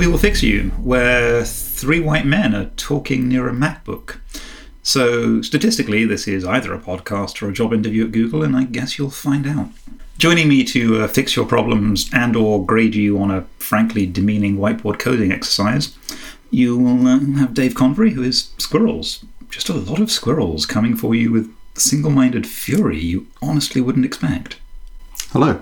We Will Fix You, where three white men are talking near a MacBook. So, statistically, this is either a podcast or a job interview at Google, and I guess you'll find out. Joining me to uh, fix your problems and/or grade you on a frankly demeaning whiteboard coding exercise, you will uh, have Dave Convery, who is squirrels. Just a lot of squirrels coming for you with single-minded fury you honestly wouldn't expect. Hello.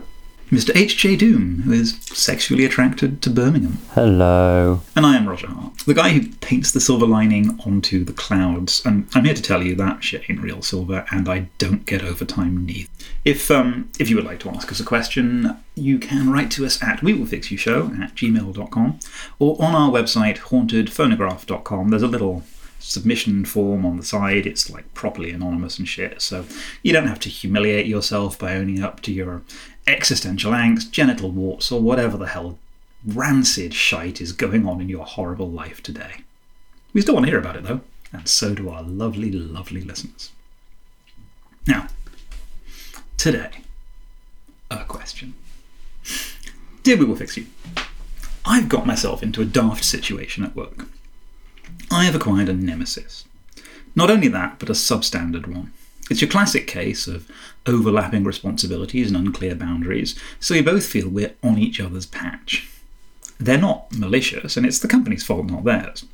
Mr. H.J. Doom, who is sexually attracted to Birmingham. Hello. And I am Roger Hart, the guy who paints the silver lining onto the clouds. And I'm here to tell you that shit ain't real silver, and I don't get overtime neither. If um, if you would like to ask us a question, you can write to us at we will fix you show at gmail.com or on our website hauntedphonograph.com. There's a little submission form on the side. It's like properly anonymous and shit, so you don't have to humiliate yourself by owning up to your existential angst, genital warts, or whatever the hell rancid shite is going on in your horrible life today. We still want to hear about it though, and so do our lovely, lovely listeners. Now, today, a question. Dear We Will Fix You, I've got myself into a daft situation at work. I have acquired a nemesis. Not only that, but a substandard one. It's your classic case of overlapping responsibilities and unclear boundaries, so we both feel we're on each other's patch. They're not malicious, and it's the company's fault, not theirs.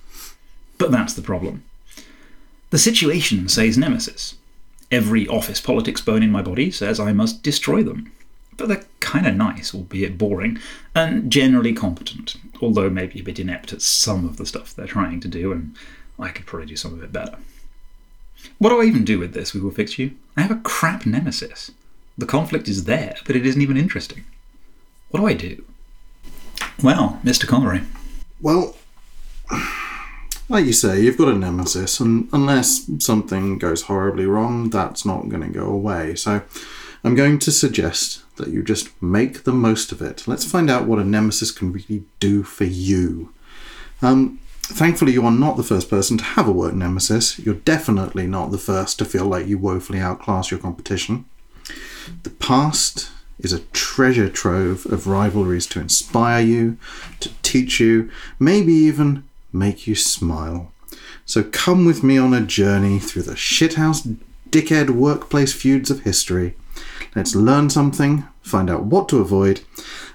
But that's the problem. The situation says nemesis. Every office politics bone in my body says I must destroy them. But they're kind of nice, albeit boring, and generally competent, although maybe a bit inept at some of the stuff they're trying to do, and I could probably do some of it better. What do I even do with this? We will fix you. I have a crap nemesis. The conflict is there, but it isn't even interesting. What do I do? Well, Mr. Convery. Well, like you say, you've got a nemesis, and unless something goes horribly wrong, that's not going to go away. So I'm going to suggest that you just make the most of it. Let's find out what a nemesis can really do for you. Um, thankfully, you are not the first person to have a work nemesis. You're definitely not the first to feel like you woefully outclass your competition. The past is a treasure trove of rivalries to inspire you, to teach you, maybe even make you smile. So come with me on a journey through the shithouse dickhead workplace feuds of history. Let's learn something, find out what to avoid,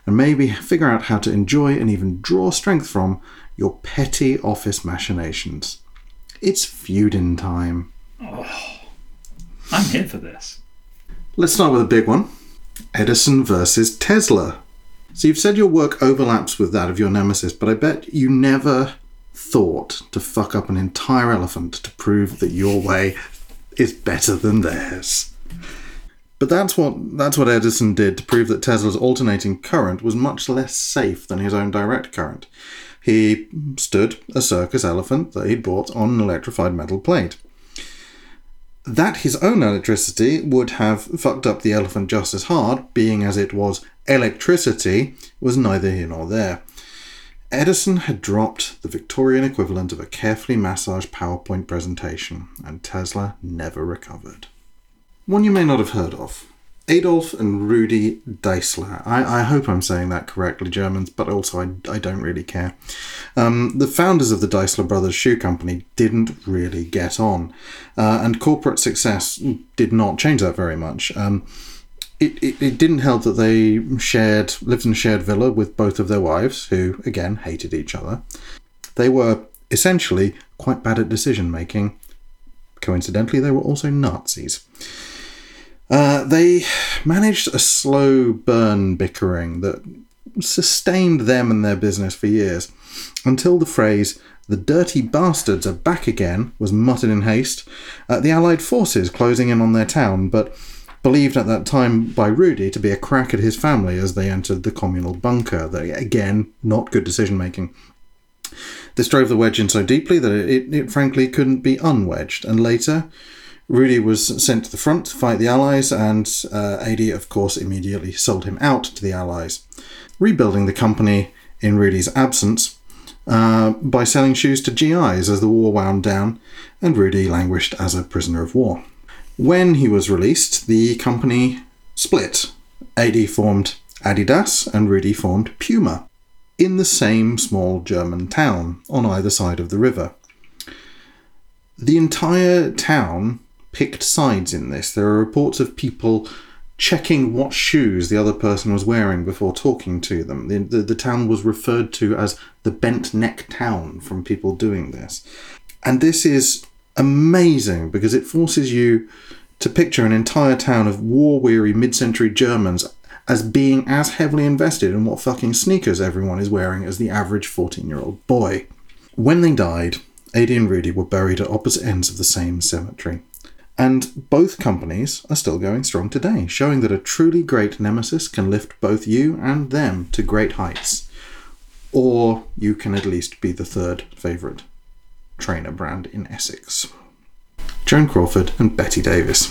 and maybe figure out how to enjoy and even draw strength from your petty office machinations. It's feuding time. Oh, I'm here for this. Let's start with a big one Edison versus Tesla. So you've said your work overlaps with that of your nemesis, but I bet you never thought to fuck up an entire elephant to prove that your way is better than theirs. But that's what that's what Edison did to prove that Tesla's alternating current was much less safe than his own direct current. He stood a circus elephant that he'd bought on an electrified metal plate. That his own electricity would have fucked up the elephant just as hard, being as it was electricity, was neither here nor there. Edison had dropped the Victorian equivalent of a carefully massaged PowerPoint presentation, and Tesla never recovered. One you may not have heard of Adolf and Rudi Deisler. I, I hope I'm saying that correctly, Germans, but also I, I don't really care. Um, the founders of the Deisler Brothers Shoe Company didn't really get on, uh, and corporate success did not change that very much. Um, it, it, it didn't help that they shared lived in a shared villa with both of their wives, who again hated each other. They were essentially quite bad at decision making. Coincidentally, they were also Nazis. Uh, they managed a slow burn bickering that sustained them and their business for years until the phrase the dirty bastards are back again was muttered in haste at the Allied forces closing in on their town, but believed at that time by Rudi to be a crack at his family as they entered the communal bunker. That, again, not good decision making. This drove the wedge in so deeply that it, it frankly couldn't be unwedged, and later Rudi was sent to the front to fight the Allies, and uh, AD, of course, immediately sold him out to the Allies, rebuilding the company in Rudi's absence uh, by selling shoes to GIs as the war wound down and Rudi languished as a prisoner of war. When he was released, the company split. AD formed Adidas and Rudy formed Puma in the same small German town on either side of the river. The entire town picked sides in this. There are reports of people checking what shoes the other person was wearing before talking to them. The, the, the, town was referred to as the bent neck town from people doing this. And this is amazing because it forces you to picture an entire town of war weary mid century Germans as being as heavily invested in what fucking sneakers everyone is wearing as the average 14 year old boy. When they died, Adi and Rudy were buried at opposite ends of the same cemetery. And both companies are still going strong today, showing that a truly great nemesis can lift both you and them to great heights. Or you can at least be the third favourite trainer brand in Essex. Joan Crawford and Bette Davis.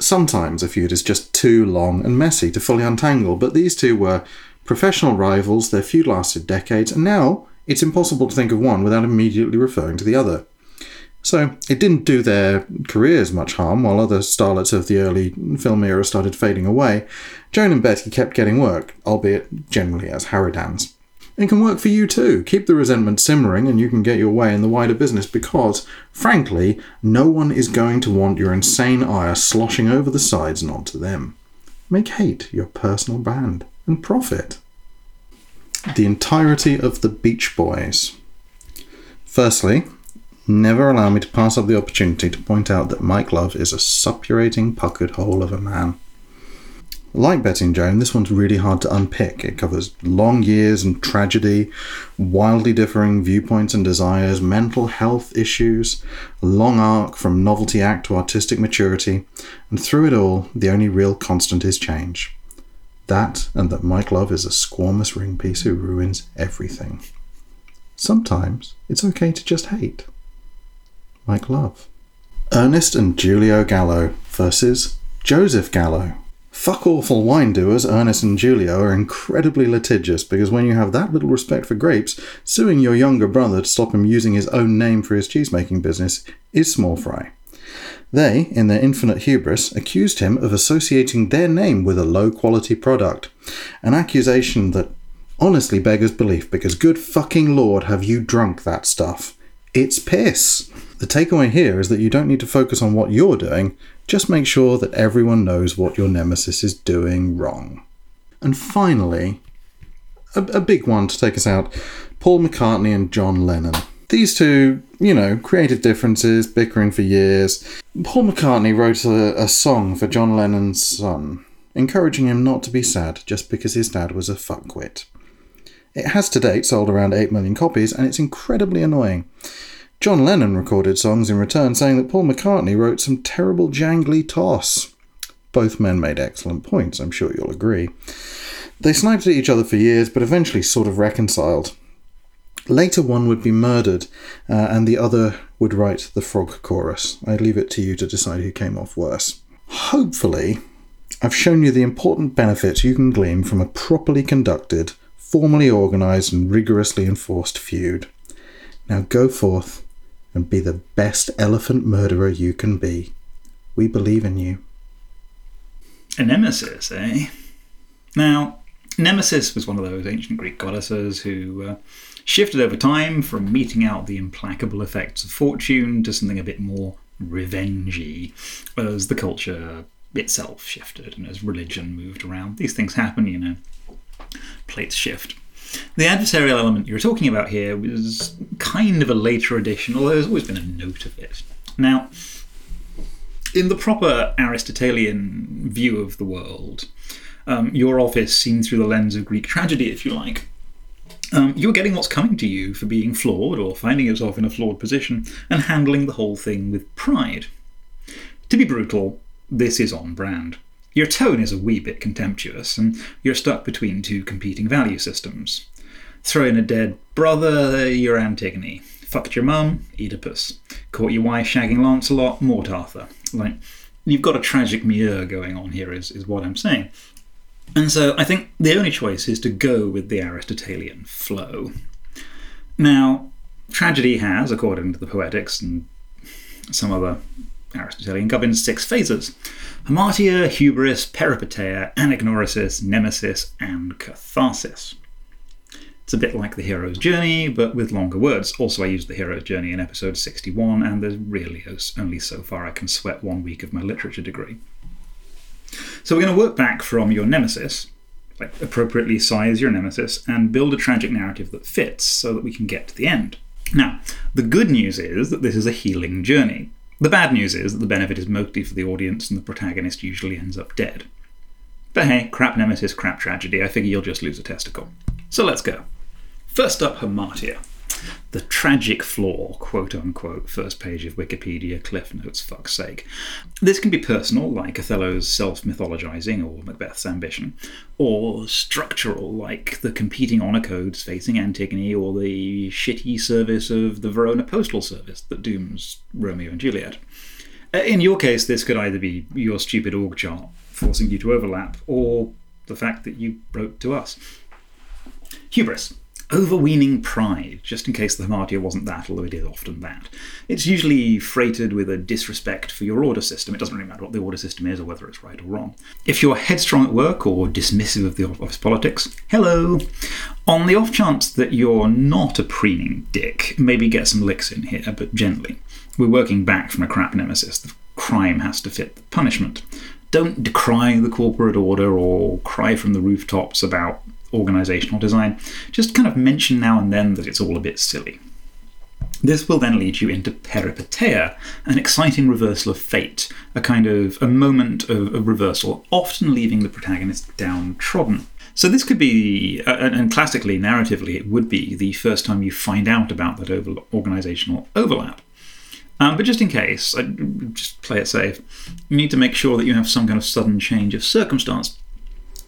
Sometimes a feud is just too long and messy to fully untangle, but these two were professional rivals, their feud lasted decades, and now it's impossible to think of one without immediately referring to the other. So it didn't do their careers much harm while other starlets of the early film era started fading away. Joan and Betty kept getting work, albeit generally as Harridans. It can work for you too. Keep the resentment simmering and you can get your way in the wider business because, frankly, no one is going to want your insane ire sloshing over the sides and onto them. Make hate your personal brand and profit. The entirety of the Beach Boys. Firstly, never allow me to pass up the opportunity to point out that Mike Love is a suppurating, puckered hole of a man. Like Bette and Joan, this one's really hard to unpick. It covers long years and tragedy, wildly differing viewpoints and desires, mental health issues, a long arc from novelty act to artistic maturity, and through it all, the only real constant is change. That, and that Mike Love is a squamous ring piece who ruins everything. Sometimes it's okay to just hate. Mike Love. Ernest and Julio Gallo versus Joseph Gallo. Fuck awful wine doers, Ernest and Julio, are incredibly litigious because when you have that little respect for grapes, suing your younger brother to stop him using his own name for his cheesemaking business is small fry. They, in their infinite hubris, accused him of associating their name with a low quality product, an accusation that honestly beggars belief because good fucking lord have you drunk that stuff. It's piss. The takeaway here is that you don't need to focus on what you're doing, just make sure that everyone knows what your nemesis is doing wrong. And finally, a, a big one to take us out Paul McCartney and John Lennon. These two, you know, creative differences, bickering for years. Paul McCartney wrote a, a song for John Lennon's son, encouraging him not to be sad just because his dad was a fuckwit. It has to date sold around 8 million copies, and it's incredibly annoying. John Lennon recorded songs in return, saying that Paul McCartney wrote some terrible jangly toss. Both men made excellent points, I'm sure you'll agree. They sniped at each other for years, but eventually sort of reconciled. Later, one would be murdered, uh, and the other would write the frog chorus. I leave it to you to decide who came off worse. Hopefully, I've shown you the important benefits you can glean from a properly conducted, formally organised, and rigorously enforced feud. Now go forth and be the best elephant murderer you can be. We believe in you. A nemesis, eh? Now, Nemesis was one of those ancient Greek goddesses who uh, shifted over time from meting out the implacable effects of fortune to something a bit more revengey as the culture itself shifted and as religion moved around. These things happen, you know. Plates shift. The adversarial element you're talking about here was kind of a later addition, although there's always been a note of it. Now, in the proper Aristotelian view of the world, um, your office seen through the lens of Greek tragedy, if you like, um, you're getting what's coming to you for being flawed or finding yourself in a flawed position and handling the whole thing with pride. To be brutal, this is on brand. Your tone is a wee bit contemptuous, and you're stuck between two competing value systems. Throw in a dead brother, you're Antigone. Fucked your mum, Oedipus. Caught your wife shagging Lancelot, Morte d'Arthur. Like, you've got a tragic milieu going on here, is, is what I'm saying. And so I think the only choice is to go with the Aristotelian flow. Now, tragedy has, according to the Poetics and some other Aristotelian Gubbins six phases Hamartia, Hubris, Peripeteia, Anagnorisis, Nemesis, and Catharsis. It's a bit like the hero's journey, but with longer words. Also, I used the hero's journey in episode 61, and there's really only so far I can sweat one week of my literature degree. So, we're going to work back from your nemesis, like appropriately size your nemesis, and build a tragic narrative that fits so that we can get to the end. Now, the good news is that this is a healing journey. The bad news is that the benefit is mostly for the audience and the protagonist usually ends up dead. But hey, crap nemesis, crap tragedy, I figure you'll just lose a testicle. So let's go. First up, Hamartia. The tragic flaw, quote unquote, first page of Wikipedia, Cliff Notes, fuck's sake. This can be personal, like Othello's self mythologizing or Macbeth's ambition, or structural, like the competing honour codes facing Antigone or the shitty service of the Verona Postal Service that dooms Romeo and Juliet. Uh, in your case, this could either be your stupid org chart forcing you to overlap, or the fact that you wrote to us. Hubris overweening pride, just in case the Hamartia wasn't that, although it is often that. It's usually freighted with a disrespect for your order system. It doesn't really matter what the order system is or whether it's right or wrong. If you're headstrong at work or dismissive of the office politics, hello. On the off chance that you're not a preening dick, maybe get some licks in here, but gently. We're working back from a crap nemesis. The crime has to fit the punishment. Don't decry the corporate order or cry from the rooftops about organizational design, just kind of mention now and then that it's all a bit silly. This will then lead you into peripeteia, an exciting reversal of fate, a kind of a moment of, of reversal, often leaving the protagonist downtrodden. So this could be, uh, and classically, narratively, it would be the first time you find out about that over- organizational overlap. Um, but just in case, I, just play it safe. You need to make sure that you have some kind of sudden change of circumstance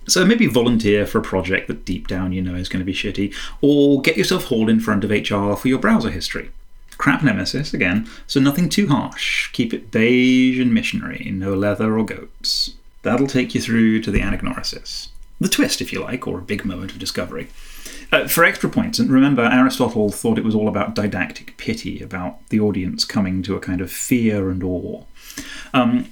so maybe volunteer for a project that deep down you know is going to be shitty, or get yourself hauled in front of HR for your browser history. Crap nemesis, again, so nothing too harsh. Keep it beige and missionary, no leather or goats. That'll take you through to the anagnorisis. The twist, if you like, or a big moment of discovery. Uh, for extra points, and remember, Aristotle thought it was all about didactic pity, about the audience coming to a kind of fear and awe. Um,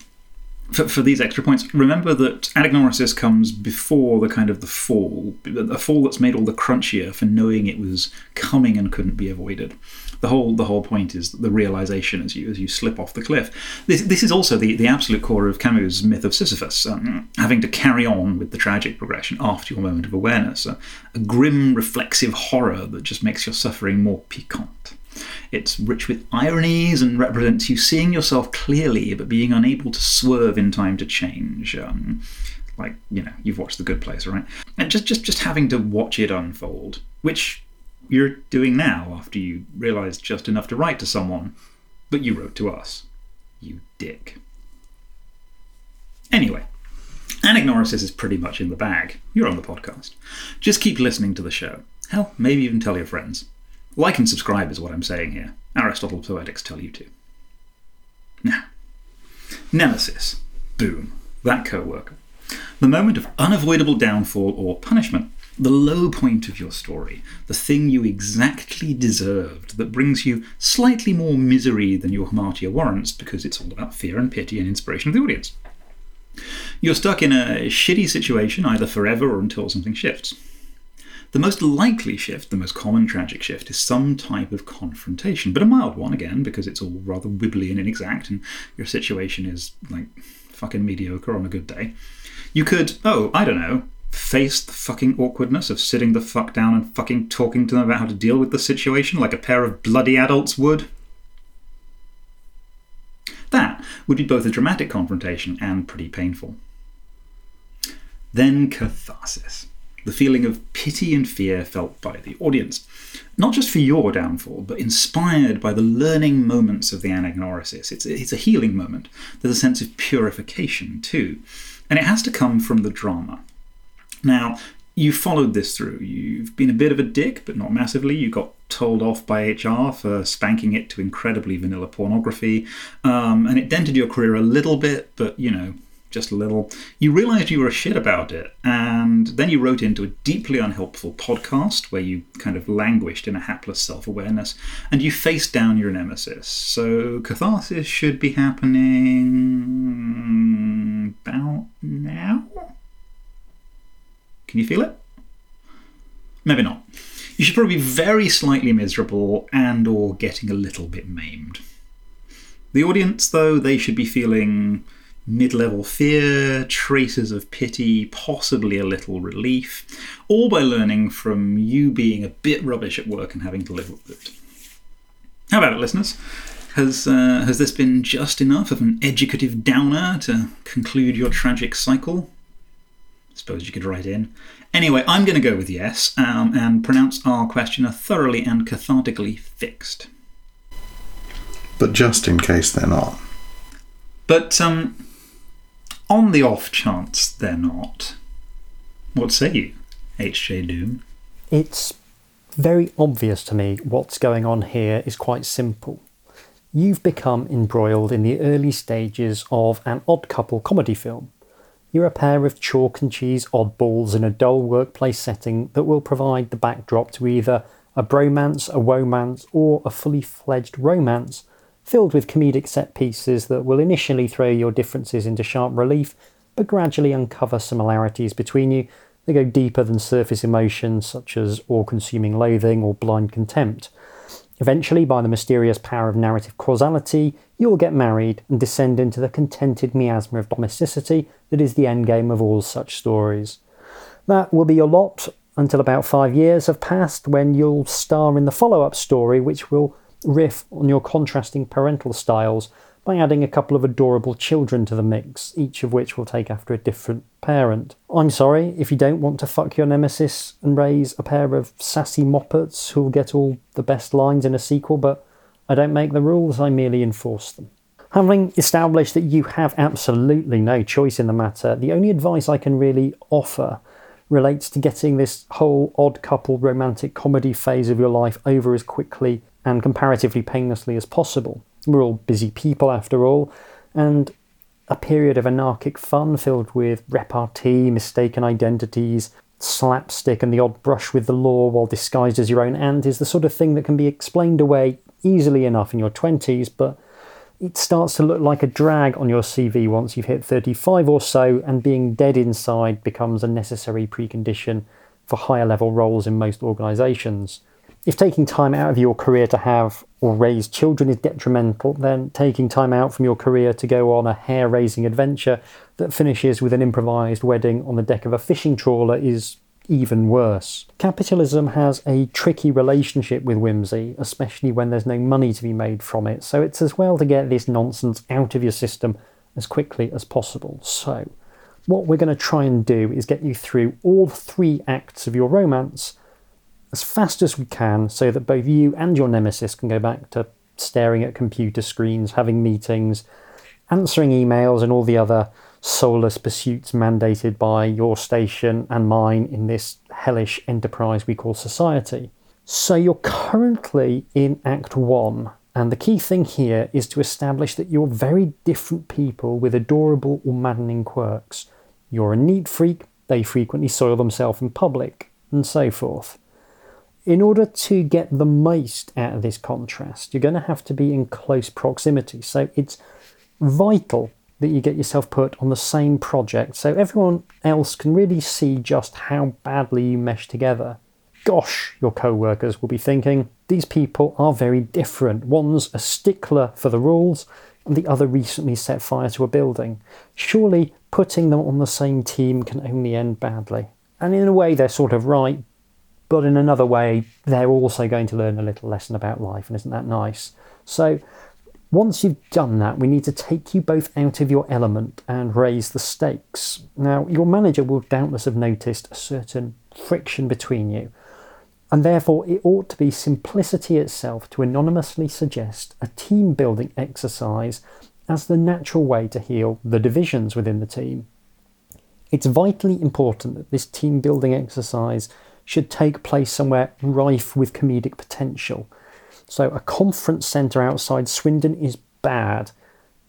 for, for these extra points, remember that anagnorisis comes before the kind of the fall, a fall that's made all the crunchier for knowing it was coming and couldn't be avoided. The whole the whole point is the realization as you as you slip off the cliff. This this is also the, the absolute core of Camus' myth of Sisyphus, um, having to carry on with the tragic progression after your moment of awareness, a, a grim reflexive horror that just makes your suffering more piquant. It's rich with ironies and represents you seeing yourself clearly but being unable to swerve in time to change. Um, like, you know, you've watched The Good Place, right? And just, just, just having to watch it unfold, which you're doing now after you realised just enough to write to someone, but you wrote to us. You dick. Anyway, Anagnorisis is pretty much in the bag. You're on the podcast. Just keep listening to the show. Hell, maybe even tell your friends. Like and subscribe is what I'm saying here. Aristotle Poetics tell you to. Now, Nemesis. Boom. That co worker. The moment of unavoidable downfall or punishment. The low point of your story. The thing you exactly deserved that brings you slightly more misery than your hamartia warrants because it's all about fear and pity and inspiration of the audience. You're stuck in a shitty situation either forever or until something shifts. The most likely shift, the most common tragic shift, is some type of confrontation, but a mild one again, because it's all rather wibbly and inexact, and your situation is like fucking mediocre on a good day. You could, oh, I don't know, face the fucking awkwardness of sitting the fuck down and fucking talking to them about how to deal with the situation like a pair of bloody adults would. That would be both a dramatic confrontation and pretty painful. Then catharsis the feeling of pity and fear felt by the audience. Not just for your downfall, but inspired by the learning moments of the anagnorisis. It's, it's a healing moment. There's a sense of purification, too. And it has to come from the drama. Now, you followed this through. You've been a bit of a dick, but not massively. You got told off by HR for spanking it to incredibly vanilla pornography. Um, and it dented your career a little bit, but, you know, just a little. You realised you were a shit about it, and then you wrote into a deeply unhelpful podcast where you kind of languished in a hapless self awareness, and you faced down your nemesis. So catharsis should be happening about now? Can you feel it? Maybe not. You should probably be very slightly miserable and or getting a little bit maimed. The audience, though, they should be feeling mid level fear, traces of pity, possibly a little relief, all by learning from you being a bit rubbish at work and having to live with it. How about it, listeners? Has, uh, has this been just enough of an educative downer to conclude your tragic cycle? I Suppose you could write in. Anyway, I'm going to go with yes um, and pronounce our questioner thoroughly and cathartically fixed. But just in case they're not. But um, on the off chance they're not, what say you, H.J. Doom? It's very obvious to me what's going on here is quite simple. You've become embroiled in the early stages of an odd couple comedy film. You're a pair of chalk and cheese oddballs in a dull workplace setting that will provide the backdrop to either a bromance, a womance, or a fully fledged romance filled with comedic set pieces that will initially throw your differences into sharp relief, but gradually uncover similarities between you that go deeper than surface emotions such as all consuming loathing or blind contempt. Eventually, by the mysterious power of narrative causality, you will get married and descend into the contented miasma of domesticity that is the endgame of all such stories. That will be your lot until about five years have passed when you'll star in the follow up story, which will riff on your contrasting parental styles by adding a couple of adorable children to the mix, each of which will take after a different parent. I'm sorry if you don't want to fuck your nemesis and raise a pair of sassy moppets who'll get all the best lines in a sequel, but I don't make the rules, I merely enforce them. Having established that you have absolutely no choice in the matter, the only advice I can really offer relates to getting this whole odd couple romantic comedy phase of your life over as quickly and comparatively painlessly as possible. We're all busy people after all, and a period of anarchic fun filled with repartee, mistaken identities, slapstick, and the odd brush with the law while disguised as your own aunt is the sort of thing that can be explained away easily enough in your 20s, but it starts to look like a drag on your CV once you've hit 35 or so, and being dead inside becomes a necessary precondition for higher level roles in most organisations. If taking time out of your career to have or raise children is detrimental, then taking time out from your career to go on a hair raising adventure that finishes with an improvised wedding on the deck of a fishing trawler is even worse. Capitalism has a tricky relationship with whimsy, especially when there's no money to be made from it, so it's as well to get this nonsense out of your system as quickly as possible. So, what we're going to try and do is get you through all three acts of your romance as fast as we can so that both you and your nemesis can go back to staring at computer screens, having meetings, answering emails, and all the other soulless pursuits mandated by your station and mine in this hellish enterprise we call society. So you're currently in Act 1, and the key thing here is to establish that you're very different people with adorable or maddening quirks. You're a neat freak, they frequently soil themselves in public, and so forth in order to get the most out of this contrast, you're going to have to be in close proximity. So it's vital that you get yourself put on the same project so everyone else can really see just how badly you mesh together. Gosh, your co workers will be thinking, these people are very different. One's a stickler for the rules, and the other recently set fire to a building. Surely putting them on the same team can only end badly. And in a way, they're sort of right, but in another way, they're also going to learn a little lesson about life, and isn't that nice? So, once you've done that, we need to take you both out of your element and raise the stakes. Now, your manager will doubtless have noticed a certain friction between you, and therefore it ought to be simplicity itself to anonymously suggest a team building exercise as the natural way to heal the divisions within the team. It's vitally important that this team building exercise should take place somewhere rife with comedic potential. So, a conference centre outside Swindon is bad.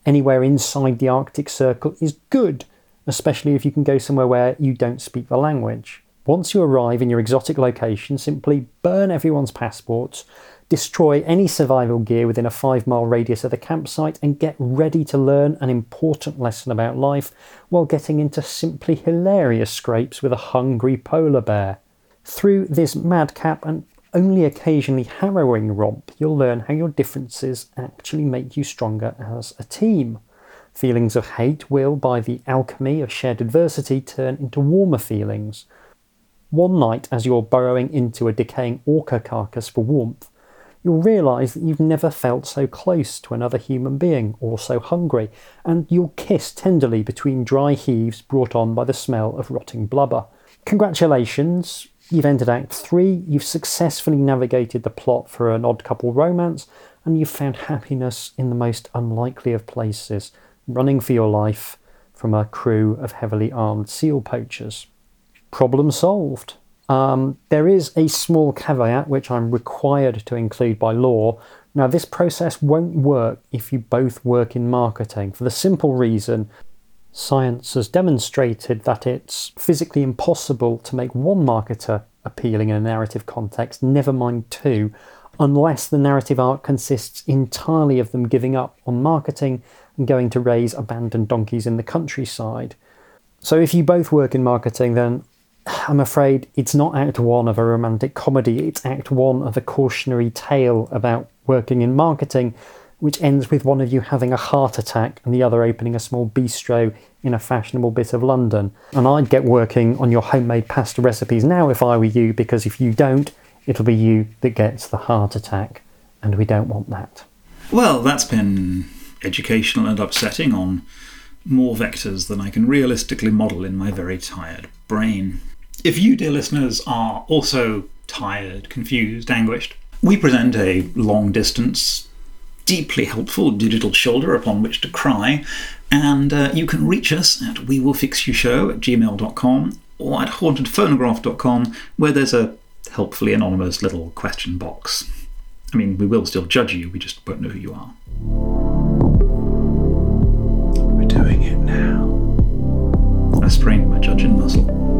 Anywhere inside the Arctic Circle is good. especially if you can go somewhere where you don't speak the language. Once you arrive in your exotic location, simply burn everyone's passports, destroy any survival gear within a five mile radius of the campsite, and get ready to learn an important lesson about life while getting into simply hilarious scrapes with a hungry polar bear. Through this madcap and only occasionally harrowing romp, you'll learn how your differences actually make you stronger as a team. Feelings of hate will, by the alchemy of shared adversity, turn into warmer feelings. One night, as you're burrowing into a decaying orca carcass for warmth, you'll realise that you've never felt so close to another human being or so hungry, and you'll kiss tenderly between dry heaves brought on by the smell of rotting blubber. Congratulations, you've entered Act 3, you've successfully navigated the plot for an odd couple romance, and you've found happiness in the most unlikely of places, running for your life from a crew of heavily armed seal poachers. Problem solved. Um, there is a small caveat which I'm required to include by law. Now, this process won't work if you both work in marketing for the simple reason science has demonstrated that it's physically impossible to make one marketer appealing in a narrative context, never mind two, unless the narrative arc consists entirely of them giving up on marketing and going to raise abandoned donkeys in the countryside. So, if you both work in marketing, then I'm afraid it's not Act One of a romantic comedy, it's Act One of a cautionary tale about working in marketing, which ends with one of you having a heart attack and the other opening a small bistro in a fashionable bit of London. And I'd get working on your homemade pasta recipes now if I were you, because if you don't, it'll be you that gets the heart attack, and we don't want that. Well, that's been educational and upsetting on more vectors than I can realistically model in my very tired brain. If you, dear listeners, are also tired, confused, anguished, we present a long distance, deeply helpful digital shoulder upon which to cry, and uh, you can reach us at we will fix you show at gmail.com or at hauntedphonograph.com, where there's a helpfully anonymous little question box. I mean, we will still judge you, we just won't know who you are. We're doing it now. I sprained my judging muscle.